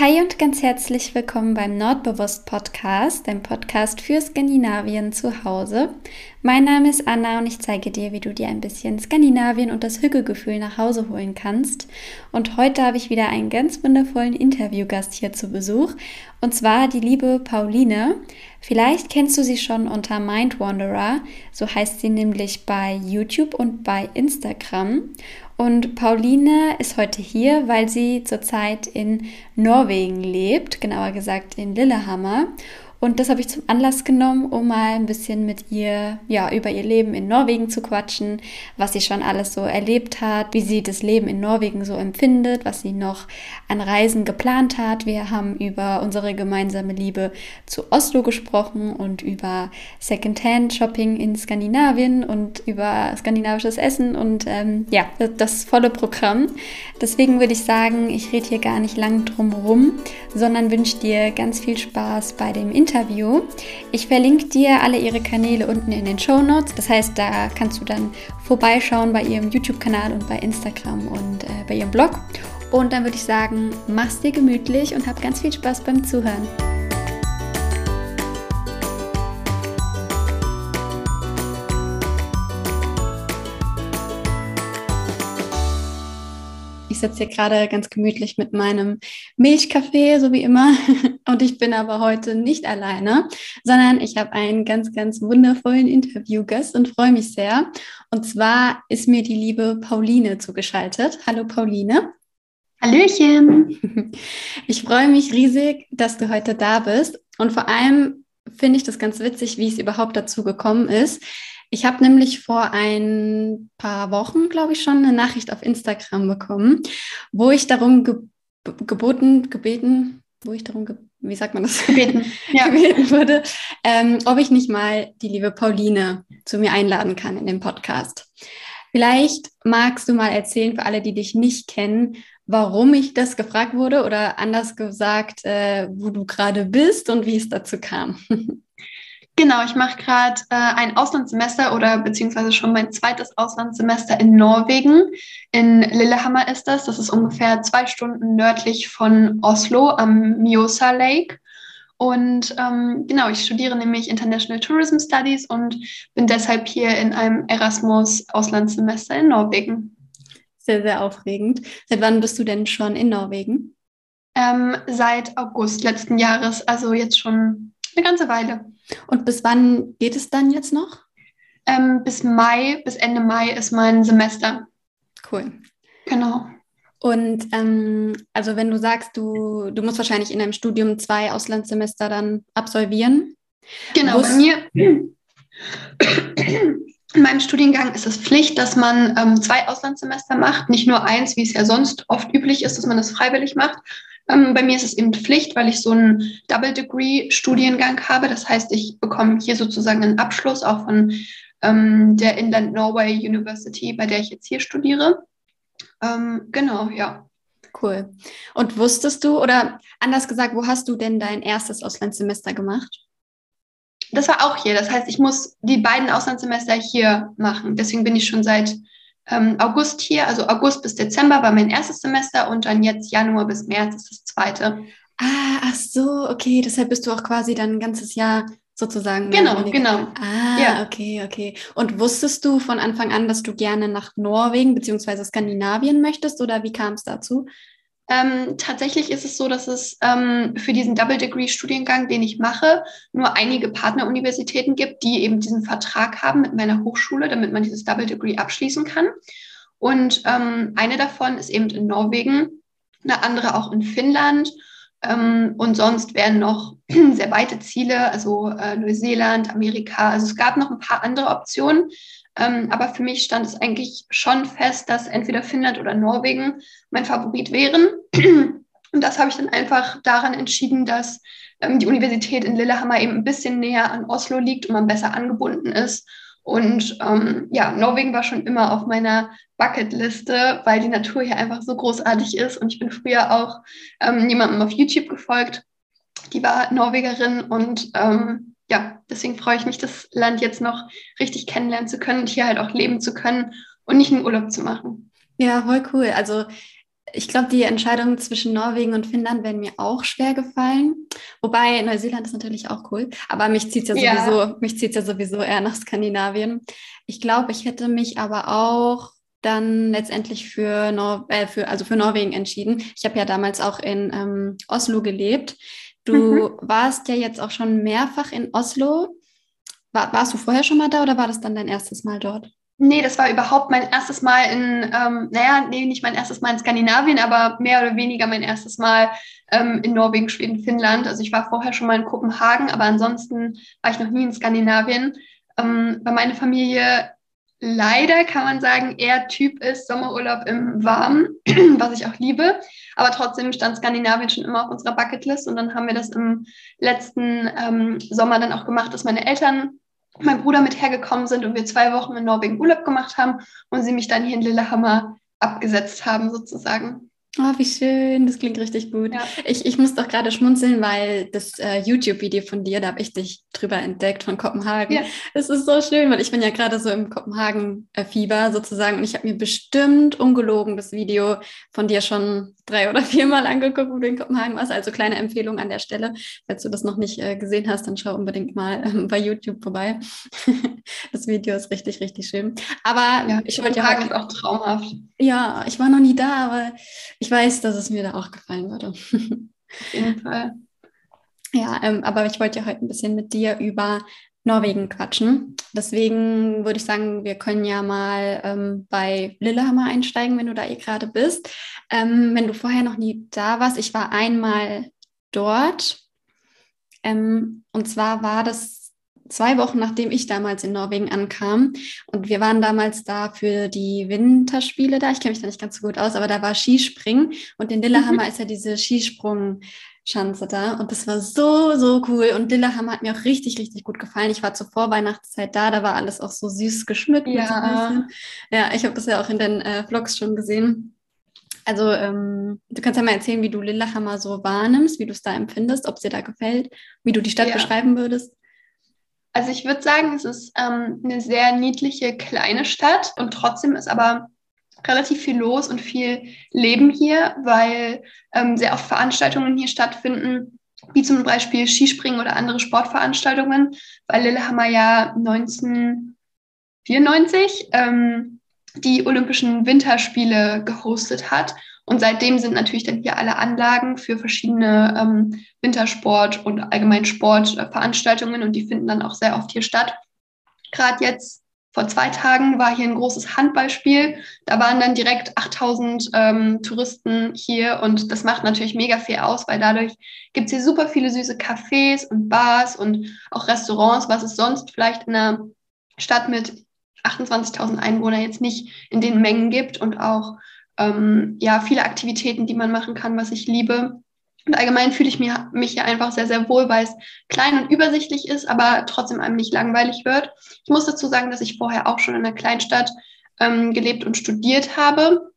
Hi und ganz herzlich willkommen beim Nordbewusst Podcast, dem Podcast für Skandinavien zu Hause. Mein Name ist Anna und ich zeige dir, wie du dir ein bisschen Skandinavien und das Hügelgefühl nach Hause holen kannst. Und heute habe ich wieder einen ganz wundervollen Interviewgast hier zu Besuch und zwar die liebe Pauline. Vielleicht kennst du sie schon unter Mind Wanderer, so heißt sie nämlich bei YouTube und bei Instagram. Und Pauline ist heute hier, weil sie zurzeit in Norwegen lebt, genauer gesagt in Lillehammer. Und das habe ich zum Anlass genommen, um mal ein bisschen mit ihr, ja, über ihr Leben in Norwegen zu quatschen, was sie schon alles so erlebt hat, wie sie das Leben in Norwegen so empfindet, was sie noch an Reisen geplant hat. Wir haben über unsere gemeinsame Liebe zu Oslo gesprochen und über Secondhand-Shopping in Skandinavien und über skandinavisches Essen und ähm, ja, das, volle Programm. Deswegen würde ich sagen, ich rede hier gar nicht lang drum rum, sondern wünsche dir ganz viel Spaß bei dem Interview Interview. Ich verlinke dir alle ihre Kanäle unten in den Show Notes. Das heißt, da kannst du dann vorbeischauen bei ihrem YouTube-Kanal und bei Instagram und äh, bei ihrem Blog. Und dann würde ich sagen, mach's dir gemütlich und hab ganz viel Spaß beim Zuhören. Ich sitze hier gerade ganz gemütlich mit meinem Milchkaffee, so wie immer. Und ich bin aber heute nicht alleine, sondern ich habe einen ganz, ganz wundervollen Interviewgast und freue mich sehr. Und zwar ist mir die liebe Pauline zugeschaltet. Hallo Pauline. Hallöchen. Ich freue mich riesig, dass du heute da bist. Und vor allem finde ich das ganz witzig, wie es überhaupt dazu gekommen ist. Ich habe nämlich vor ein paar Wochen, glaube ich, schon eine Nachricht auf Instagram bekommen, wo ich darum ge geboten, gebeten, wo ich darum, ge wie sagt man das? Gebeten, ja. gebeten wurde, ähm, ob ich nicht mal die liebe Pauline zu mir einladen kann in den Podcast. Vielleicht magst du mal erzählen für alle, die dich nicht kennen, warum ich das gefragt wurde oder anders gesagt, äh, wo du gerade bist und wie es dazu kam. Genau, ich mache gerade äh, ein Auslandssemester oder beziehungsweise schon mein zweites Auslandssemester in Norwegen. In Lillehammer ist das. Das ist ungefähr zwei Stunden nördlich von Oslo am Mjosa Lake. Und ähm, genau, ich studiere nämlich International Tourism Studies und bin deshalb hier in einem Erasmus-Auslandssemester in Norwegen. Sehr, sehr aufregend. Seit wann bist du denn schon in Norwegen? Ähm, seit August letzten Jahres, also jetzt schon eine ganze Weile. Und bis wann geht es dann jetzt noch? Ähm, bis Mai, bis Ende Mai ist mein Semester. Cool. Genau. Und ähm, also wenn du sagst, du, du musst wahrscheinlich in deinem Studium zwei Auslandssemester dann absolvieren. Genau, bei mir in meinem Studiengang ist es Pflicht, dass man ähm, zwei Auslandssemester macht, nicht nur eins, wie es ja sonst oft üblich ist, dass man das freiwillig macht. Ähm, bei mir ist es eben Pflicht, weil ich so einen Double-Degree-Studiengang habe. Das heißt, ich bekomme hier sozusagen einen Abschluss auch von ähm, der Inland Norway University, bei der ich jetzt hier studiere. Ähm, genau, ja. Cool. Und wusstest du, oder anders gesagt, wo hast du denn dein erstes Auslandssemester gemacht? Das war auch hier. Das heißt, ich muss die beiden Auslandssemester hier machen. Deswegen bin ich schon seit ähm, August hier, also August bis Dezember war mein erstes Semester und dann jetzt Januar bis März ist das zweite. Ah, ach so, okay. Deshalb bist du auch quasi dann ein ganzes Jahr sozusagen. Genau, genau. Ah, ja. okay, okay. Und wusstest du von Anfang an, dass du gerne nach Norwegen bzw. Skandinavien möchtest oder wie kam es dazu? Ähm, tatsächlich ist es so, dass es ähm, für diesen Double Degree Studiengang, den ich mache, nur einige Partneruniversitäten gibt, die eben diesen Vertrag haben mit meiner Hochschule, damit man dieses Double Degree abschließen kann. Und ähm, eine davon ist eben in Norwegen, eine andere auch in Finnland. Ähm, und sonst wären noch sehr weite Ziele, also äh, Neuseeland, Amerika. Also es gab noch ein paar andere Optionen. Ähm, aber für mich stand es eigentlich schon fest, dass entweder Finnland oder Norwegen mein Favorit wären. Und das habe ich dann einfach daran entschieden, dass ähm, die Universität in Lillehammer eben ein bisschen näher an Oslo liegt und man besser angebunden ist. Und ähm, ja, Norwegen war schon immer auf meiner Bucketliste, weil die Natur hier einfach so großartig ist. Und ich bin früher auch ähm, jemandem auf YouTube gefolgt, die war Norwegerin und ähm, ja, deswegen freue ich mich, das Land jetzt noch richtig kennenlernen zu können und hier halt auch leben zu können und nicht nur Urlaub zu machen. Ja, voll cool. Also ich glaube, die Entscheidung zwischen Norwegen und Finnland wäre mir auch schwer gefallen. Wobei Neuseeland ist natürlich auch cool. Aber mich zieht ja sowieso, ja. mich zieht ja sowieso eher nach Skandinavien. Ich glaube, ich hätte mich aber auch dann letztendlich für, Nor äh, für, also für Norwegen entschieden. Ich habe ja damals auch in ähm, Oslo gelebt. Du mhm. warst ja jetzt auch schon mehrfach in Oslo. War, warst du vorher schon mal da oder war das dann dein erstes Mal dort? Nee, das war überhaupt mein erstes Mal in, ähm, naja, nee, nicht mein erstes Mal in Skandinavien, aber mehr oder weniger mein erstes Mal ähm, in Norwegen, Schweden, Finnland. Also ich war vorher schon mal in Kopenhagen, aber ansonsten war ich noch nie in Skandinavien. Ähm, weil meine Familie leider, kann man sagen, eher Typ ist Sommerurlaub im Warmen, was ich auch liebe. Aber trotzdem stand Skandinavien schon immer auf unserer Bucketlist und dann haben wir das im letzten ähm, Sommer dann auch gemacht, dass meine Eltern mein Bruder mit hergekommen sind und wir zwei Wochen in Norwegen Urlaub gemacht haben und sie mich dann hier in Lillehammer abgesetzt haben sozusagen. Oh, wie schön, das klingt richtig gut. Ja. Ich, ich muss doch gerade schmunzeln, weil das äh, YouTube-Video von dir, da habe ich dich drüber entdeckt von Kopenhagen. Ja. Es ist so schön, weil ich bin ja gerade so im Kopenhagen-Fieber sozusagen und ich habe mir bestimmt ungelogen das Video von dir schon drei oder viermal angeguckt, wo du in Kopenhagen warst. Also kleine Empfehlung an der Stelle. Falls du das noch nicht äh, gesehen hast, dann schau unbedingt mal ähm, bei YouTube vorbei. das Video ist richtig, richtig schön. Aber ja, ich wollte ja auch, auch traumhaft. Ja, ich war noch nie da, aber ich weiß, dass es mir da auch gefallen würde. Auf jeden Fall. Ja, ähm, aber ich wollte ja heute ein bisschen mit dir über Norwegen quatschen. Deswegen würde ich sagen, wir können ja mal ähm, bei Lillehammer einsteigen, wenn du da eh gerade bist. Ähm, wenn du vorher noch nie da warst, ich war einmal dort. Ähm, und zwar war das zwei Wochen nachdem ich damals in Norwegen ankam. Und wir waren damals da für die Winterspiele da. Ich kenne mich da nicht ganz so gut aus, aber da war Skispringen. Und in Lillehammer mhm. ist ja diese Skisprungschanze da. Und das war so, so cool. Und Lillehammer hat mir auch richtig, richtig gut gefallen. Ich war zur Vorweihnachtszeit da, da war alles auch so süß geschmückt. Ja, ja ich habe das ja auch in den äh, Vlogs schon gesehen. Also ähm, du kannst ja mal erzählen, wie du Lillehammer so wahrnimmst, wie du es da empfindest, ob es dir da gefällt, wie du die Stadt ja. beschreiben würdest. Also ich würde sagen, es ist ähm, eine sehr niedliche kleine Stadt und trotzdem ist aber relativ viel los und viel Leben hier, weil ähm, sehr oft Veranstaltungen hier stattfinden, wie zum Beispiel Skispringen oder andere Sportveranstaltungen, weil Lillehammer ja 1994 ähm, die Olympischen Winterspiele gehostet hat. Und seitdem sind natürlich dann hier alle Anlagen für verschiedene ähm, Wintersport- und allgemein Sportveranstaltungen und die finden dann auch sehr oft hier statt. Gerade jetzt vor zwei Tagen war hier ein großes Handballspiel. Da waren dann direkt 8000 ähm, Touristen hier und das macht natürlich mega viel aus, weil dadurch gibt es hier super viele süße Cafés und Bars und auch Restaurants, was es sonst vielleicht in einer Stadt mit 28.000 Einwohnern jetzt nicht in den Mengen gibt und auch ähm, ja, viele Aktivitäten, die man machen kann, was ich liebe. Und allgemein fühle ich mir, mich hier einfach sehr, sehr wohl, weil es klein und übersichtlich ist, aber trotzdem einem nicht langweilig wird. Ich muss dazu sagen, dass ich vorher auch schon in einer Kleinstadt ähm, gelebt und studiert habe.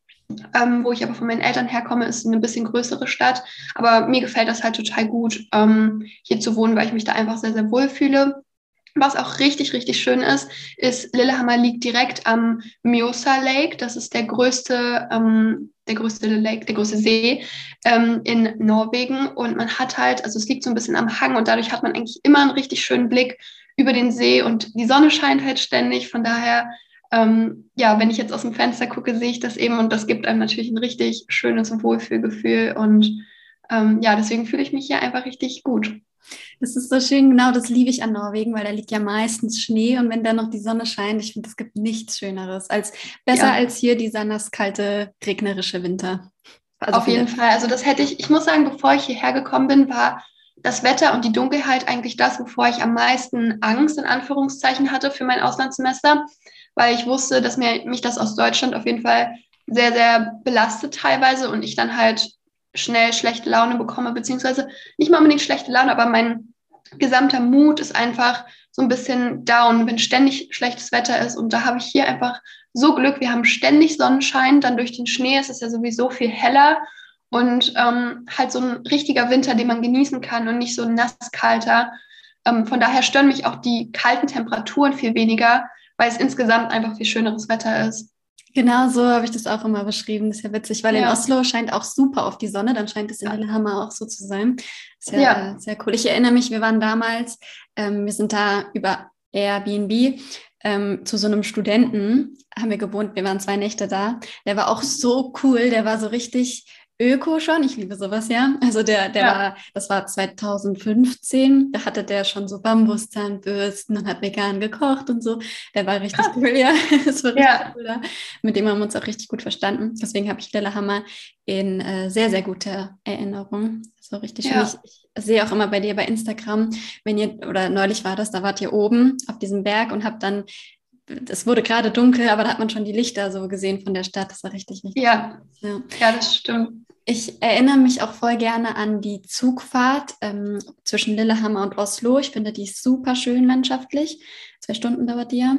Ähm, wo ich aber von meinen Eltern herkomme, ist eine bisschen größere Stadt. Aber mir gefällt das halt total gut, ähm, hier zu wohnen, weil ich mich da einfach sehr, sehr wohl fühle. Was auch richtig, richtig schön ist, ist, Lillehammer liegt direkt am Mjosa Lake. Das ist der größte, ähm, der größte Lake, der größte See ähm, in Norwegen. Und man hat halt, also es liegt so ein bisschen am Hang und dadurch hat man eigentlich immer einen richtig schönen Blick über den See und die Sonne scheint halt ständig. Von daher, ähm, ja, wenn ich jetzt aus dem Fenster gucke, sehe ich das eben und das gibt einem natürlich ein richtig schönes Wohlfühlgefühl. Und ähm, ja, deswegen fühle ich mich hier einfach richtig gut. Das ist so schön, genau, das liebe ich an Norwegen, weil da liegt ja meistens Schnee und wenn da noch die Sonne scheint, ich finde, es gibt nichts Schöneres als besser ja. als hier dieser nasskalte, regnerische Winter. Also Auf jeden Fall. Also das hätte ich, ich muss sagen, bevor ich hierher gekommen bin, war das Wetter und die Dunkelheit eigentlich das, wovor ich am meisten Angst in Anführungszeichen hatte für mein Auslandssemester, weil ich wusste, dass mir, mich das aus Deutschland auf jeden Fall sehr, sehr belastet teilweise und ich dann halt schnell schlechte Laune bekomme, beziehungsweise nicht mal unbedingt schlechte Laune, aber mein gesamter Mut ist einfach so ein bisschen down, wenn ständig schlechtes Wetter ist. Und da habe ich hier einfach so Glück. Wir haben ständig Sonnenschein, dann durch den Schnee ist es ja sowieso viel heller und ähm, halt so ein richtiger Winter, den man genießen kann und nicht so ein nasskalter. Ähm, von daher stören mich auch die kalten Temperaturen viel weniger, weil es insgesamt einfach viel schöneres Wetter ist. Genau so habe ich das auch immer beschrieben. Das ist ja witzig, weil ja. in Oslo scheint auch super auf die Sonne, dann scheint es in. Lillehammer auch so zu sein. Das ist ja, ja. Äh, sehr cool. Ich erinnere mich, wir waren damals, ähm, wir sind da über Airbnb ähm, zu so einem Studenten, haben wir gewohnt, wir waren zwei Nächte da. Der war auch so cool, der war so richtig Öko schon. Ich liebe sowas, ja. Also der, der ja. war, das war 2015, da hatte der schon so Bambuszahnbürsten und hat vegan gekocht und so. Der war richtig ah. cool, ja. Das war richtig ja. cool. Da. Mit dem haben wir uns auch richtig gut verstanden. Deswegen habe ich Lillehammer in äh, sehr, sehr guter Erinnerung. So richtig ja. schön. Ich, ich sehe auch immer bei dir bei Instagram, wenn ihr, oder neulich war das, da wart ihr oben auf diesem Berg und habt dann es wurde gerade dunkel, aber da hat man schon die Lichter so gesehen von der Stadt. Das war richtig, richtig ja. ja. Ja, das stimmt. Ich erinnere mich auch voll gerne an die Zugfahrt ähm, zwischen Lillehammer und Oslo. Ich finde die super schön landschaftlich. Zwei Stunden dauert die ja.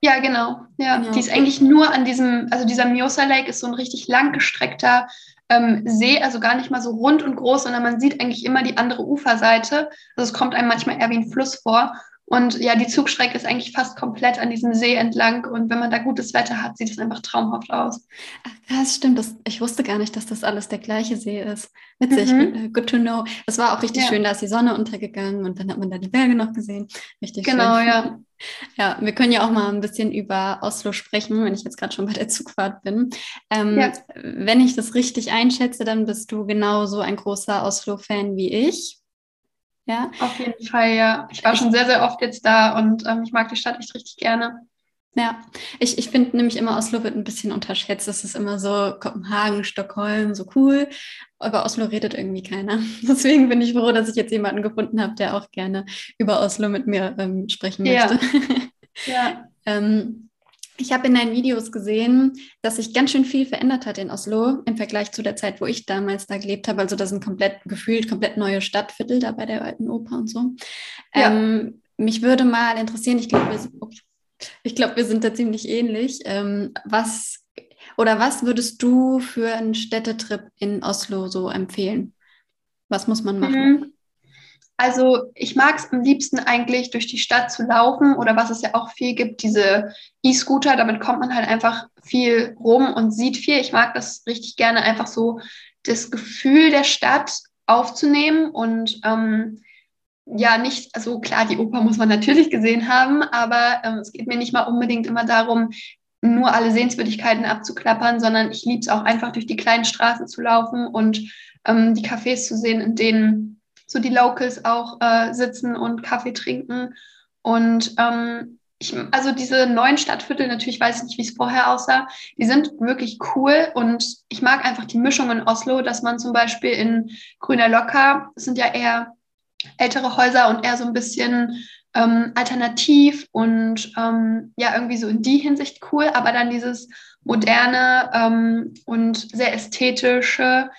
Ja, genau. Ja, genau. die ist eigentlich nur an diesem, also dieser Miosa Lake ist so ein richtig langgestreckter ähm, See, also gar nicht mal so rund und groß, sondern man sieht eigentlich immer die andere Uferseite. Also es kommt einem manchmal eher wie ein Fluss vor. Und ja, die Zugstrecke ist eigentlich fast komplett an diesem See entlang. Und wenn man da gutes Wetter hat, sieht es einfach traumhaft aus. Ach, das stimmt. Das, ich wusste gar nicht, dass das alles der gleiche See ist. Witzig. Mhm. Good to know. Das war auch richtig ja. schön. Da ist die Sonne untergegangen und dann hat man da die Berge noch gesehen. Richtig genau, schön. Genau, ja. Ja, wir können ja auch mal ein bisschen über Oslo sprechen, wenn ich jetzt gerade schon bei der Zugfahrt bin. Ähm, ja. Wenn ich das richtig einschätze, dann bist du genauso ein großer Oslo-Fan wie ich. Ja. Auf jeden Fall, ja. Ich war schon sehr, sehr oft jetzt da und ähm, ich mag die Stadt echt richtig gerne. Ja, ich, ich finde nämlich immer, Oslo wird ein bisschen unterschätzt. Es ist immer so Kopenhagen, Stockholm, so cool. Über Oslo redet irgendwie keiner. Deswegen bin ich froh, dass ich jetzt jemanden gefunden habe, der auch gerne über Oslo mit mir ähm, sprechen möchte. Ja. ja. ähm, ich habe in deinen Videos gesehen, dass sich ganz schön viel verändert hat in Oslo im Vergleich zu der Zeit, wo ich damals da gelebt habe. Also das sind komplett gefühlt komplett neue Stadtviertel da bei der alten Oper und so. Ja. Ähm, mich würde mal interessieren, ich glaube, wir, ich glaub, wir sind da ziemlich ähnlich. Ähm, was oder was würdest du für einen Städtetrip in Oslo so empfehlen? Was muss man machen? Mhm. Also ich mag es am liebsten eigentlich durch die Stadt zu laufen oder was es ja auch viel gibt, diese E-Scooter, damit kommt man halt einfach viel rum und sieht viel. Ich mag das richtig gerne, einfach so das Gefühl der Stadt aufzunehmen und ähm, ja, nicht, also klar, die Oper muss man natürlich gesehen haben, aber ähm, es geht mir nicht mal unbedingt immer darum, nur alle Sehenswürdigkeiten abzuklappern, sondern ich liebe es auch einfach durch die kleinen Straßen zu laufen und ähm, die Cafés zu sehen, in denen so die Locals auch äh, sitzen und Kaffee trinken. Und ähm, ich, also diese neuen Stadtviertel, natürlich weiß ich nicht, wie es vorher aussah, die sind wirklich cool und ich mag einfach die Mischung in Oslo, dass man zum Beispiel in Grüner Locker, das sind ja eher ältere Häuser und eher so ein bisschen ähm, alternativ und ähm, ja, irgendwie so in die Hinsicht cool, aber dann dieses moderne ähm, und sehr ästhetische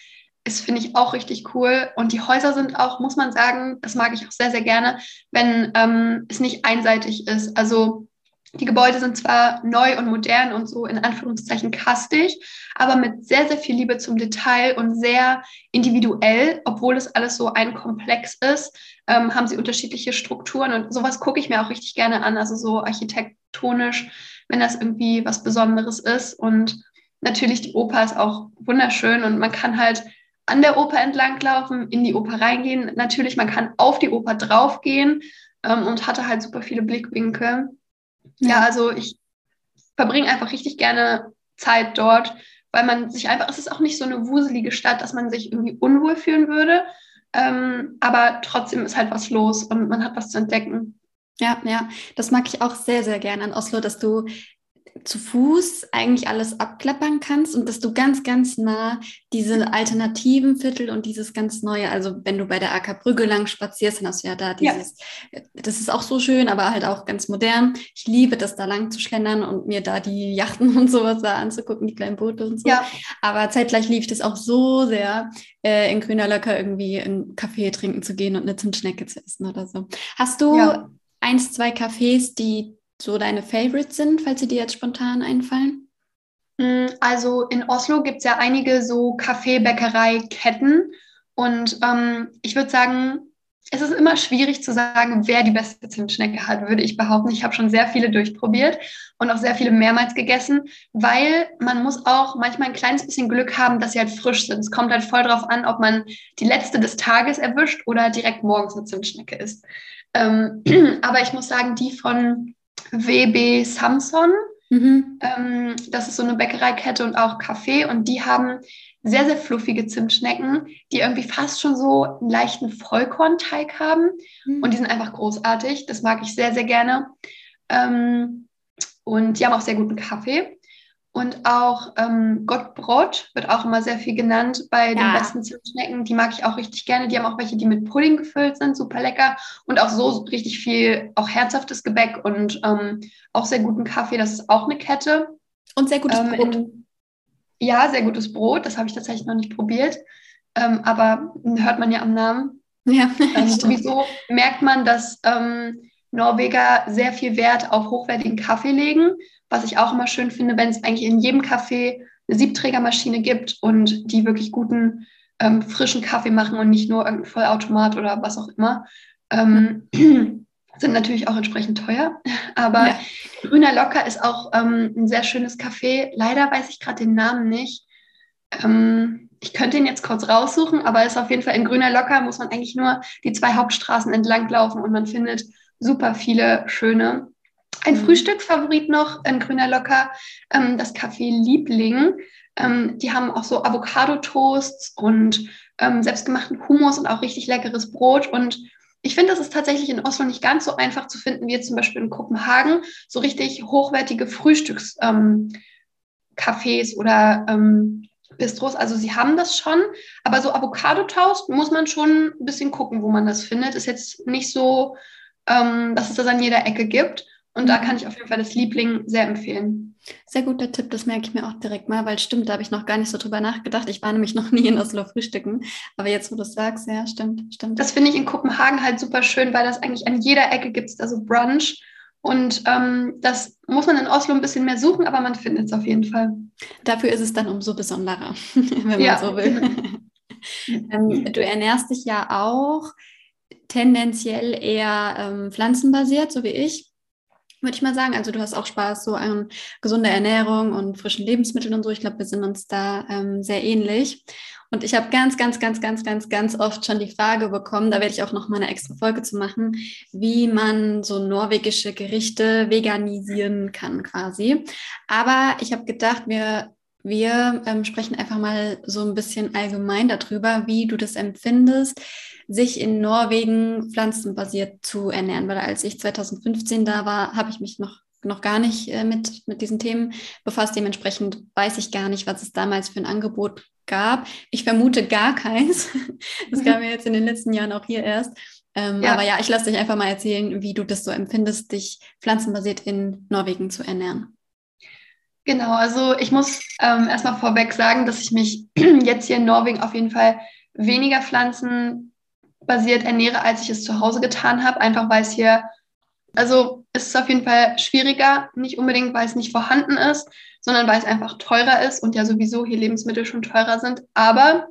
ist, finde ich, auch richtig cool. Und die Häuser sind auch, muss man sagen, das mag ich auch sehr, sehr gerne, wenn ähm, es nicht einseitig ist. Also die Gebäude sind zwar neu und modern und so in Anführungszeichen kastig, aber mit sehr, sehr viel Liebe zum Detail und sehr individuell, obwohl es alles so ein Komplex ist, ähm, haben sie unterschiedliche Strukturen und sowas gucke ich mir auch richtig gerne an, also so architektonisch, wenn das irgendwie was Besonderes ist. Und natürlich die Oper ist auch wunderschön und man kann halt an der Oper entlanglaufen, in die Oper reingehen. Natürlich, man kann auf die Oper draufgehen ähm, und hatte halt super viele Blickwinkel. Ja, ja also ich verbringe einfach richtig gerne Zeit dort, weil man sich einfach, es ist auch nicht so eine wuselige Stadt, dass man sich irgendwie unwohl fühlen würde. Ähm, aber trotzdem ist halt was los und man hat was zu entdecken. Ja, ja, das mag ich auch sehr, sehr gerne an Oslo, dass du zu Fuß eigentlich alles abklappern kannst und dass du ganz, ganz nah diese alternativen Viertel und dieses ganz neue, also wenn du bei der Ackerbrücke lang spazierst, dann hast du ja da dieses, ja. das ist auch so schön, aber halt auch ganz modern. Ich liebe das da lang zu schlendern und mir da die Yachten und sowas da anzugucken, die kleinen Boote und so. Ja. Aber zeitgleich ich das auch so sehr, äh, in Grüner Löcker irgendwie einen Kaffee trinken zu gehen und eine Zimtschnecke zu essen oder so. Hast du ja. eins, zwei Cafés, die so deine Favorites sind, falls sie dir jetzt spontan einfallen? Mm, also in Oslo gibt es ja einige so Kaffee-Bäckerei-Ketten. Und ähm, ich würde sagen, es ist immer schwierig zu sagen, wer die beste Zimtschnecke hat, würde ich behaupten. Ich habe schon sehr viele durchprobiert und auch sehr viele mehrmals gegessen, weil man muss auch manchmal ein kleines bisschen Glück haben, dass sie halt frisch sind. Es kommt halt voll drauf an, ob man die letzte des Tages erwischt oder direkt morgens eine Zimtschnecke isst. Ähm, aber ich muss sagen, die von WB Samson, mhm. ähm, das ist so eine Bäckereikette und auch Kaffee und die haben sehr, sehr fluffige Zimtschnecken, die irgendwie fast schon so einen leichten Vollkornteig haben. Mhm. Und die sind einfach großartig. Das mag ich sehr, sehr gerne. Ähm, und die haben auch sehr guten Kaffee. Und auch ähm, Gottbrot wird auch immer sehr viel genannt bei den besten Zimtschnecken. Die mag ich auch richtig gerne. Die haben auch welche, die mit Pudding gefüllt sind, super lecker. Und auch so richtig viel, auch herzhaftes Gebäck und ähm, auch sehr guten Kaffee. Das ist auch eine Kette. Und sehr gutes ähm, Brot. In, ja, sehr gutes Brot. Das habe ich tatsächlich noch nicht probiert. Ähm, aber hört man ja am Namen. Ja, ähm, sowieso merkt man, dass ähm, Norweger sehr viel Wert auf hochwertigen Kaffee legen. Was ich auch immer schön finde, wenn es eigentlich in jedem Café eine Siebträgermaschine gibt und die wirklich guten, ähm, frischen Kaffee machen und nicht nur irgendein Vollautomat oder was auch immer. Ähm, sind natürlich auch entsprechend teuer. Aber ja. Grüner Locker ist auch ähm, ein sehr schönes Café. Leider weiß ich gerade den Namen nicht. Ähm, ich könnte ihn jetzt kurz raussuchen, aber ist auf jeden Fall in Grüner Locker, muss man eigentlich nur die zwei Hauptstraßen entlang laufen und man findet super viele schöne. Ein mhm. Frühstücksfavorit noch in Grüner Locker, ähm, das Café Liebling. Ähm, die haben auch so Avocado-Toasts und ähm, selbstgemachten Hummus und auch richtig leckeres Brot und ich finde, das ist tatsächlich in Oslo nicht ganz so einfach zu finden wie jetzt zum Beispiel in Kopenhagen. So richtig hochwertige Frühstückscafés ähm, oder ähm, Bistros. Also sie haben das schon, aber so Avocado-Toast muss man schon ein bisschen gucken, wo man das findet. Ist jetzt nicht so, ähm, dass es das an jeder Ecke gibt. Und da kann ich auf jeden Fall das Liebling sehr empfehlen. Sehr guter Tipp, das merke ich mir auch direkt mal, weil stimmt, da habe ich noch gar nicht so drüber nachgedacht. Ich war nämlich noch nie in Oslo frühstücken. Aber jetzt, wo du es sagst, ja, stimmt, stimmt. Das finde ich in Kopenhagen halt super schön, weil das eigentlich an jeder Ecke gibt, also Brunch. Und ähm, das muss man in Oslo ein bisschen mehr suchen, aber man findet es auf jeden Fall. Dafür ist es dann umso besonderer, wenn man ja. so will. ähm, du ernährst dich ja auch tendenziell eher ähm, pflanzenbasiert, so wie ich würde ich mal sagen. Also du hast auch Spaß so an gesunder Ernährung und frischen Lebensmitteln und so. Ich glaube, wir sind uns da ähm, sehr ähnlich. Und ich habe ganz, ganz, ganz, ganz, ganz, ganz oft schon die Frage bekommen, da werde ich auch noch mal eine extra Folge zu machen, wie man so norwegische Gerichte veganisieren kann quasi. Aber ich habe gedacht, wir wir ähm, sprechen einfach mal so ein bisschen allgemein darüber, wie du das empfindest, sich in Norwegen pflanzenbasiert zu ernähren. Weil als ich 2015 da war, habe ich mich noch, noch gar nicht äh, mit, mit diesen Themen befasst. Dementsprechend weiß ich gar nicht, was es damals für ein Angebot gab. Ich vermute gar keins. Das kam mir jetzt in den letzten Jahren auch hier erst. Ähm, ja. Aber ja, ich lasse dich einfach mal erzählen, wie du das so empfindest, dich pflanzenbasiert in Norwegen zu ernähren. Genau, also ich muss ähm, erstmal vorweg sagen, dass ich mich jetzt hier in Norwegen auf jeden Fall weniger pflanzenbasiert ernähre, als ich es zu Hause getan habe, einfach weil es hier, also es ist auf jeden Fall schwieriger, nicht unbedingt, weil es nicht vorhanden ist, sondern weil es einfach teurer ist und ja sowieso hier Lebensmittel schon teurer sind. Aber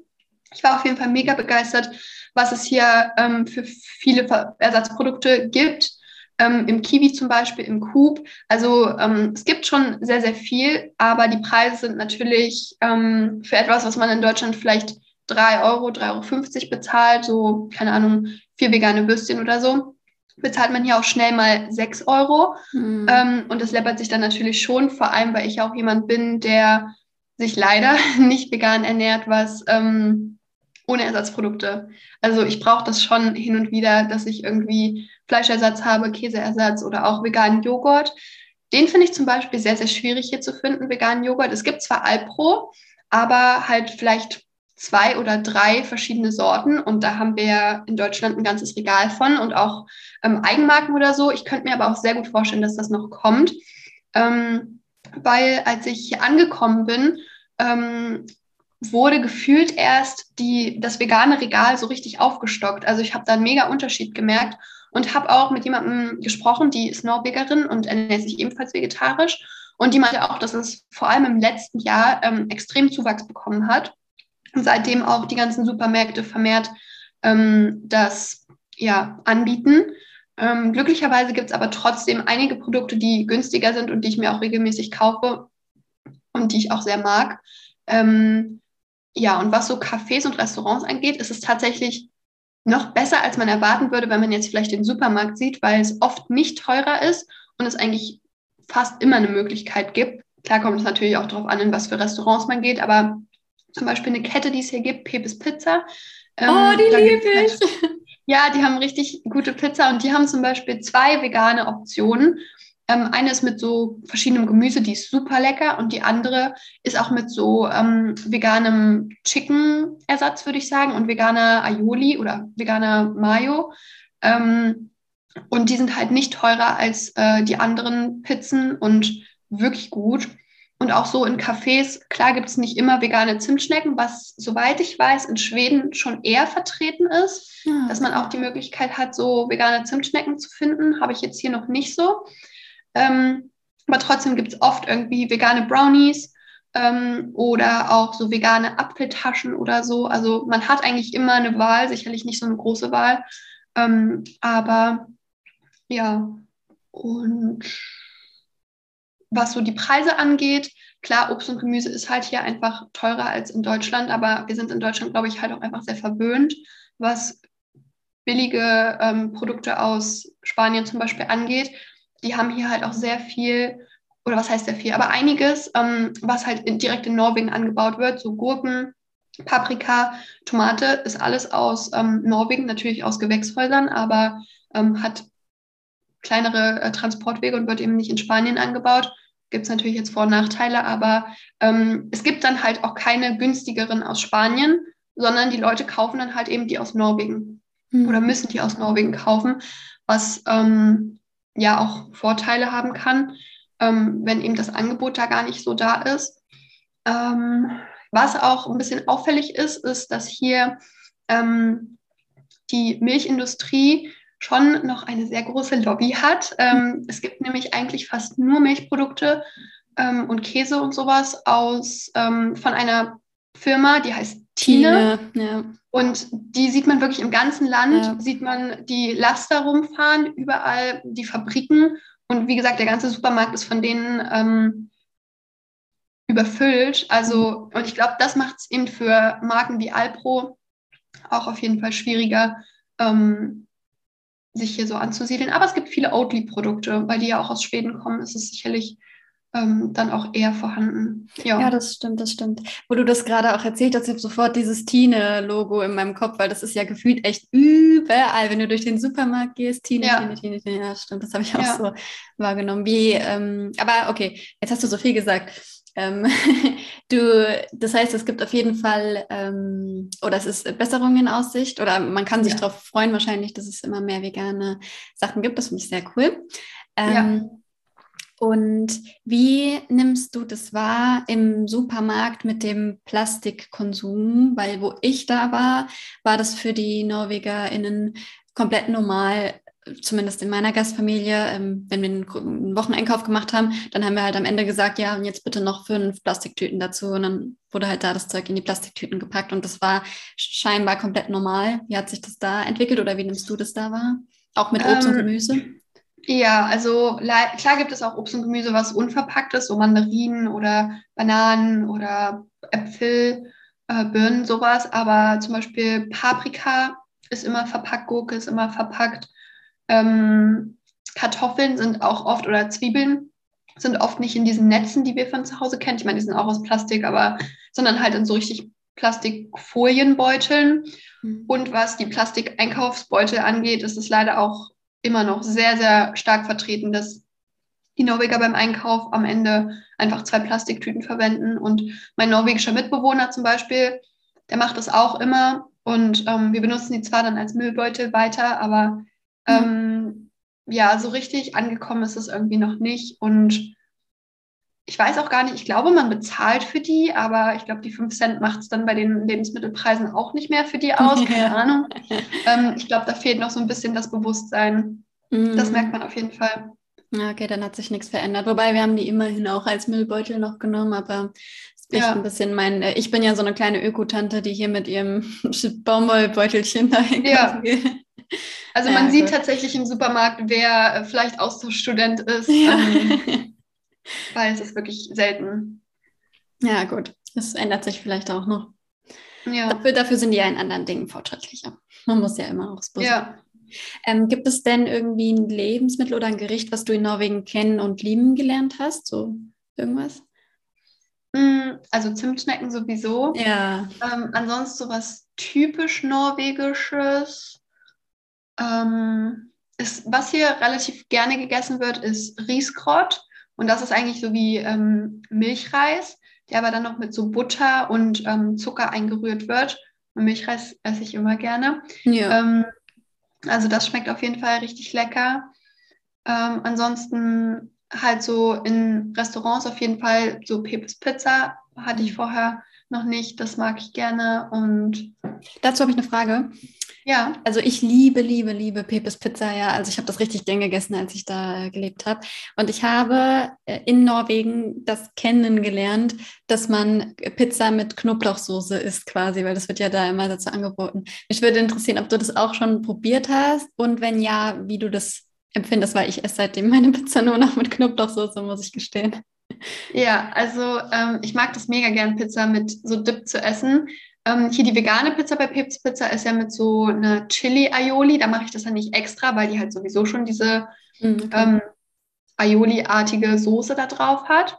ich war auf jeden Fall mega begeistert, was es hier ähm, für viele Ersatzprodukte gibt ähm, im Kiwi zum Beispiel, im Coop. Also ähm, es gibt schon sehr, sehr viel, aber die Preise sind natürlich ähm, für etwas, was man in Deutschland vielleicht 3 Euro, 3,50 Euro bezahlt, so, keine Ahnung, vier vegane Würstchen oder so, bezahlt man hier auch schnell mal 6 Euro. Mhm. Ähm, und das läppert sich dann natürlich schon, vor allem, weil ich auch jemand bin, der sich leider nicht vegan ernährt, was ähm, ohne Ersatzprodukte. Also ich brauche das schon hin und wieder, dass ich irgendwie Fleischersatz habe, Käseersatz oder auch veganen Joghurt. Den finde ich zum Beispiel sehr, sehr schwierig hier zu finden, veganen Joghurt. Es gibt zwar Alpro, aber halt vielleicht zwei oder drei verschiedene Sorten und da haben wir in Deutschland ein ganzes Regal von und auch ähm, Eigenmarken oder so. Ich könnte mir aber auch sehr gut vorstellen, dass das noch kommt, ähm, weil als ich hier angekommen bin, ähm, wurde gefühlt erst die, das vegane Regal so richtig aufgestockt. Also ich habe da einen mega Unterschied gemerkt und habe auch mit jemandem gesprochen, die ist Norwegerin und ernährt sich ebenfalls vegetarisch. Und die meinte auch, dass es vor allem im letzten Jahr ähm, extrem Zuwachs bekommen hat. Seitdem auch die ganzen Supermärkte vermehrt ähm, das ja, anbieten. Ähm, glücklicherweise gibt es aber trotzdem einige Produkte, die günstiger sind und die ich mir auch regelmäßig kaufe und die ich auch sehr mag. Ähm, ja, und was so Cafés und Restaurants angeht, ist es tatsächlich noch besser, als man erwarten würde, wenn man jetzt vielleicht den Supermarkt sieht, weil es oft nicht teurer ist und es eigentlich fast immer eine Möglichkeit gibt. Klar kommt es natürlich auch darauf an, in was für Restaurants man geht, aber zum Beispiel eine Kette, die es hier gibt, Pepes Pizza. Ähm, oh, die liebe halt ich. Ja, die haben richtig gute Pizza und die haben zum Beispiel zwei vegane Optionen. Ähm, eine ist mit so verschiedenem Gemüse, die ist super lecker und die andere ist auch mit so ähm, veganem Chicken-Ersatz, würde ich sagen, und veganer Aioli oder veganer Mayo. Ähm, und die sind halt nicht teurer als äh, die anderen Pizzen und wirklich gut. Und auch so in Cafés, klar gibt es nicht immer vegane Zimtschnecken, was, soweit ich weiß, in Schweden schon eher vertreten ist, ja. Ah, dass man auch die Möglichkeit hat, so vegane Zimtschnecken zu finden. Habe ich jetzt hier noch nicht so. Ähm, aber trotzdem gibt es oft irgendwie vegane Brownies ähm, oder auch so vegane Apfeltaschen oder so. Also man hat eigentlich immer eine Wahl, sicherlich nicht so eine große Wahl. Ähm, aber ja, und was so die Preise angeht, klar, Obst und Gemüse ist halt hier einfach teurer als in Deutschland, aber wir sind in Deutschland, glaube ich, halt auch einfach sehr verwöhnt, was billige ähm, Produkte aus Spanien zum Beispiel angeht. Die haben hier halt auch sehr viel, oder was heißt sehr viel, aber einiges, ähm, was halt in, direkt in Norwegen angebaut wird, so Gurken, Paprika, Tomate, ist alles aus ähm, Norwegen, natürlich aus Gewächshäusern, aber ähm, hat kleinere äh, Transportwege und wird eben nicht in Spanien angebaut. Gibt es natürlich jetzt Vor- und Nachteile, aber ähm, es gibt dann halt auch keine günstigeren aus Spanien, sondern die Leute kaufen dann halt eben die aus Norwegen mhm. oder müssen die aus Norwegen kaufen, was ähm, ja auch Vorteile haben kann, ähm, wenn eben das Angebot da gar nicht so da ist. Ähm, was auch ein bisschen auffällig ist, ist, dass hier ähm, die Milchindustrie schon noch eine sehr große Lobby hat. Ähm, es gibt nämlich eigentlich fast nur Milchprodukte ähm, und Käse und sowas aus ähm, von einer Firma, die heißt Tine. Tine ja. Und die sieht man wirklich im ganzen Land, ja. sieht man die Laster rumfahren, überall die Fabriken. Und wie gesagt, der ganze Supermarkt ist von denen ähm, überfüllt. Also, und ich glaube, das macht es eben für Marken wie Alpro auch auf jeden Fall schwieriger, ähm, sich hier so anzusiedeln. Aber es gibt viele Oatly-Produkte, weil die ja auch aus Schweden kommen. Es ist sicherlich ähm, dann auch eher vorhanden. Ja. ja, das stimmt, das stimmt. Wo du das gerade auch erzählt hast, ich habe sofort dieses Tine-Logo in meinem Kopf, weil das ist ja gefühlt echt überall, wenn du durch den Supermarkt gehst. Tine, ja. Tine, Tine, Tine. Ja, stimmt, das habe ich auch ja. so wahrgenommen. Wie, ähm, aber okay, jetzt hast du so viel gesagt. Ähm, du, das heißt, es gibt auf jeden Fall, ähm, oder es ist Besserung in Aussicht, oder man kann sich ja. darauf freuen, wahrscheinlich, dass es immer mehr vegane Sachen gibt. Das finde ich sehr cool. Ähm, ja. Und wie nimmst du das wahr im Supermarkt mit dem Plastikkonsum? Weil wo ich da war, war das für die NorwegerInnen komplett normal, zumindest in meiner Gastfamilie. Ähm, wenn wir einen Wocheneinkauf gemacht haben, dann haben wir halt am Ende gesagt, ja, und jetzt bitte noch fünf Plastiktüten dazu. Und dann wurde halt da das Zeug in die Plastiktüten gepackt. Und das war scheinbar komplett normal. Wie hat sich das da entwickelt oder wie nimmst du das da wahr? Auch mit Obst ähm, und Gemüse? Ja, also klar gibt es auch Obst und Gemüse, was unverpackt ist, so Mandarinen oder Bananen oder Äpfel, äh, Birnen, sowas. Aber zum Beispiel Paprika ist immer verpackt, Gurke ist immer verpackt. Ähm, Kartoffeln sind auch oft oder Zwiebeln sind oft nicht in diesen Netzen, die wir von zu Hause kennen. Ich meine, die sind auch aus Plastik, aber sondern halt in so richtig Plastikfolienbeuteln. Mhm. Und was die Plastikeinkaufsbeutel angeht, ist es leider auch immer noch sehr, sehr stark vertreten, dass die Norweger beim Einkauf am Ende einfach zwei Plastiktüten verwenden. Und mein norwegischer Mitbewohner zum Beispiel, der macht das auch immer. Und ähm, wir benutzen die zwar dann als Müllbeutel weiter, aber ähm, ja, so richtig angekommen ist es irgendwie noch nicht. Und ich weiß auch gar nicht, ich glaube, man bezahlt für die, aber ich glaube, die 5 Cent macht es dann bei den Lebensmittelpreisen auch nicht mehr für die aus, keine. Ahnung. Ähm, ich glaube, da fehlt noch so ein bisschen das Bewusstsein. Mhm. Das merkt man auf jeden Fall. Okay, dann hat sich nichts verändert. Wobei wir haben die immerhin auch als Müllbeutel noch genommen, aber es ist ja. ein bisschen mein, äh, ich bin ja so eine kleine Ökotante, die hier mit ihrem Baumwollbeutelchen da ja. Also man ja, sieht tatsächlich im Supermarkt, wer äh, vielleicht Austauschstudent ist, ja. ähm, weil es ist wirklich selten. Ja, gut. Das ändert sich vielleicht auch noch. Ja. Dafür, dafür sind die ja in anderen Dingen fortschrittlicher. Man muss ja immer aufs Bus. Ja. Ähm, gibt es denn irgendwie ein Lebensmittel oder ein Gericht, was du in Norwegen kennen und lieben gelernt hast? So irgendwas? Mm, also Zimtschnecken sowieso. Ja. Ähm, ansonsten so was typisch Norwegisches. Ähm, ist, was hier relativ gerne gegessen wird, ist Rieskrott. Und das ist eigentlich so wie ähm, Milchreis, der aber dann noch mit so Butter und ähm, Zucker eingerührt wird. Und Milchreis esse ich immer gerne. Ja. Ähm, also das schmeckt auf jeden Fall richtig lecker. Ähm, ansonsten halt so in Restaurants auf jeden Fall so Pepes Pizza hatte ich vorher noch nicht. Das mag ich gerne. Und dazu habe ich eine Frage. Ja. Also ich liebe, liebe, liebe Pepes Pizza, ja. Also ich habe das richtig gern gegessen, als ich da äh, gelebt habe. Und ich habe äh, in Norwegen das kennengelernt, dass man Pizza mit Knoblauchsoße isst quasi, weil das wird ja da immer dazu angeboten. Mich würde interessieren, ob du das auch schon probiert hast und wenn ja, wie du das empfindest, weil ich esse seitdem meine Pizza nur noch mit Knoblauchsoße, muss ich gestehen. Ja, also ähm, ich mag das mega gern, Pizza mit so Dip zu essen. Ähm, hier die vegane Pizza bei Peps Pizza ist ja mit so einer Chili-Aioli. Da mache ich das ja nicht extra, weil die halt sowieso schon diese mhm, ähm, Aioli-artige Soße da drauf hat.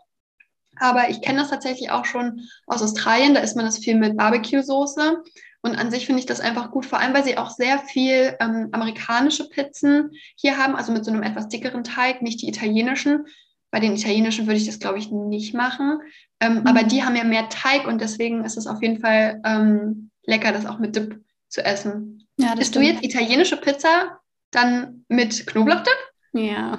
Aber ich kenne das tatsächlich auch schon aus Australien. Da isst man das viel mit Barbecue-Soße. Und an sich finde ich das einfach gut, vor allem weil sie auch sehr viel ähm, amerikanische Pizzen hier haben, also mit so einem etwas dickeren Teig, nicht die italienischen. Bei den italienischen würde ich das, glaube ich, nicht machen. Ähm, mhm. Aber die haben ja mehr Teig und deswegen ist es auf jeden Fall ähm, lecker, das auch mit Dip zu essen. Ja, Isst du jetzt italienische Pizza dann mit Knoblauchdip? Ja.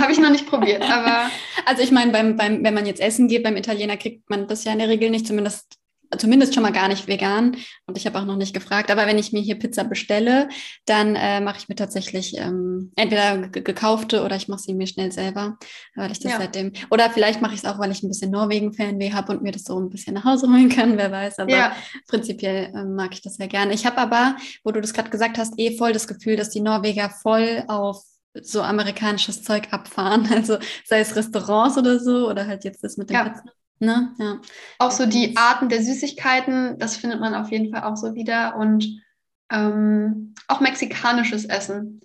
Habe ich noch nicht probiert, aber. Also ich meine, beim, beim, wenn man jetzt essen geht, beim Italiener kriegt man das ja in der Regel nicht, zumindest zumindest schon mal gar nicht vegan und ich habe auch noch nicht gefragt. Aber wenn ich mir hier Pizza bestelle, dann äh, mache ich mir tatsächlich ähm, entweder gekaufte oder ich mache sie mir schnell selber, weil ich das ja. seitdem. Oder vielleicht mache ich es auch, weil ich ein bisschen Norwegen-Fanweh habe und mir das so ein bisschen nach Hause holen kann, wer weiß. Aber ja. prinzipiell äh, mag ich das sehr gerne. Ich habe aber, wo du das gerade gesagt hast, eh voll das Gefühl, dass die Norweger voll auf so amerikanisches Zeug abfahren. Also sei es Restaurants oder so oder halt jetzt das mit dem ja. Pizza. Ne? Ja. Auch so die Arten der Süßigkeiten, das findet man auf jeden Fall auch so wieder. Und ähm, auch mexikanisches Essen.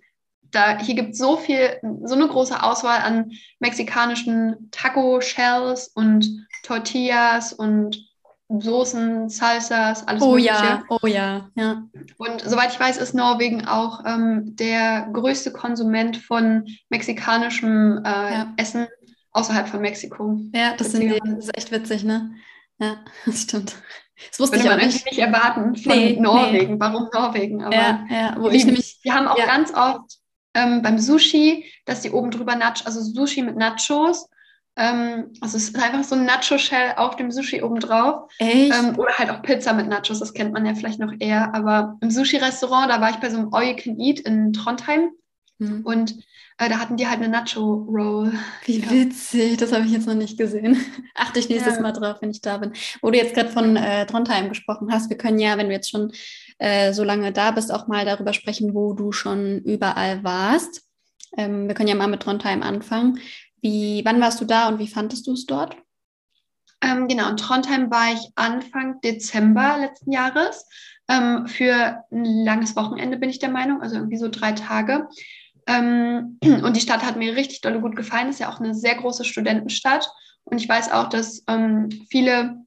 Da, hier gibt es so viel, so eine große Auswahl an mexikanischen Taco-Shells und Tortillas und Soßen, Salsas, alles oh Mögliche. ja, oh ja, ja. Und soweit ich weiß, ist Norwegen auch ähm, der größte Konsument von mexikanischem äh, ja. Essen außerhalb von Mexiko. Ja, das, sind die, das ist echt witzig, ne? Ja, das stimmt. Das wusste Würde ich auch nicht. nicht erwarten von nee, Norwegen. Nee. Warum Norwegen? Aber ja, ja, wo ich nämlich. Wir haben auch ja. ganz oft ähm, beim Sushi, dass die oben drüber Nach also Sushi mit Nachos. Ähm, also es ist einfach so ein Nacho-Shell auf dem Sushi oben drauf. Echt? Ähm, oder halt auch Pizza mit Nachos, das kennt man ja vielleicht noch eher. Aber im Sushi-Restaurant, da war ich bei so einem All You Can Eat in Trondheim. Mhm. Und äh, da hatten die halt eine Nacho Roll. Wie ja. witzig, das habe ich jetzt noch nicht gesehen. Achte ich nächstes ja. Mal drauf, wenn ich da bin. Wo du jetzt gerade von äh, Trondheim gesprochen hast, wir können ja, wenn du jetzt schon äh, so lange da bist, auch mal darüber sprechen, wo du schon überall warst. Ähm, wir können ja mal mit Trondheim anfangen. Wie, wann warst du da und wie fandest du es dort? Ähm, genau, in Trondheim war ich Anfang Dezember letzten Jahres. Ähm, für ein langes Wochenende bin ich der Meinung, also irgendwie so drei Tage. Ähm, und die Stadt hat mir richtig dolle gut gefallen. Ist ja auch eine sehr große Studentenstadt. Und ich weiß auch, dass ähm, viele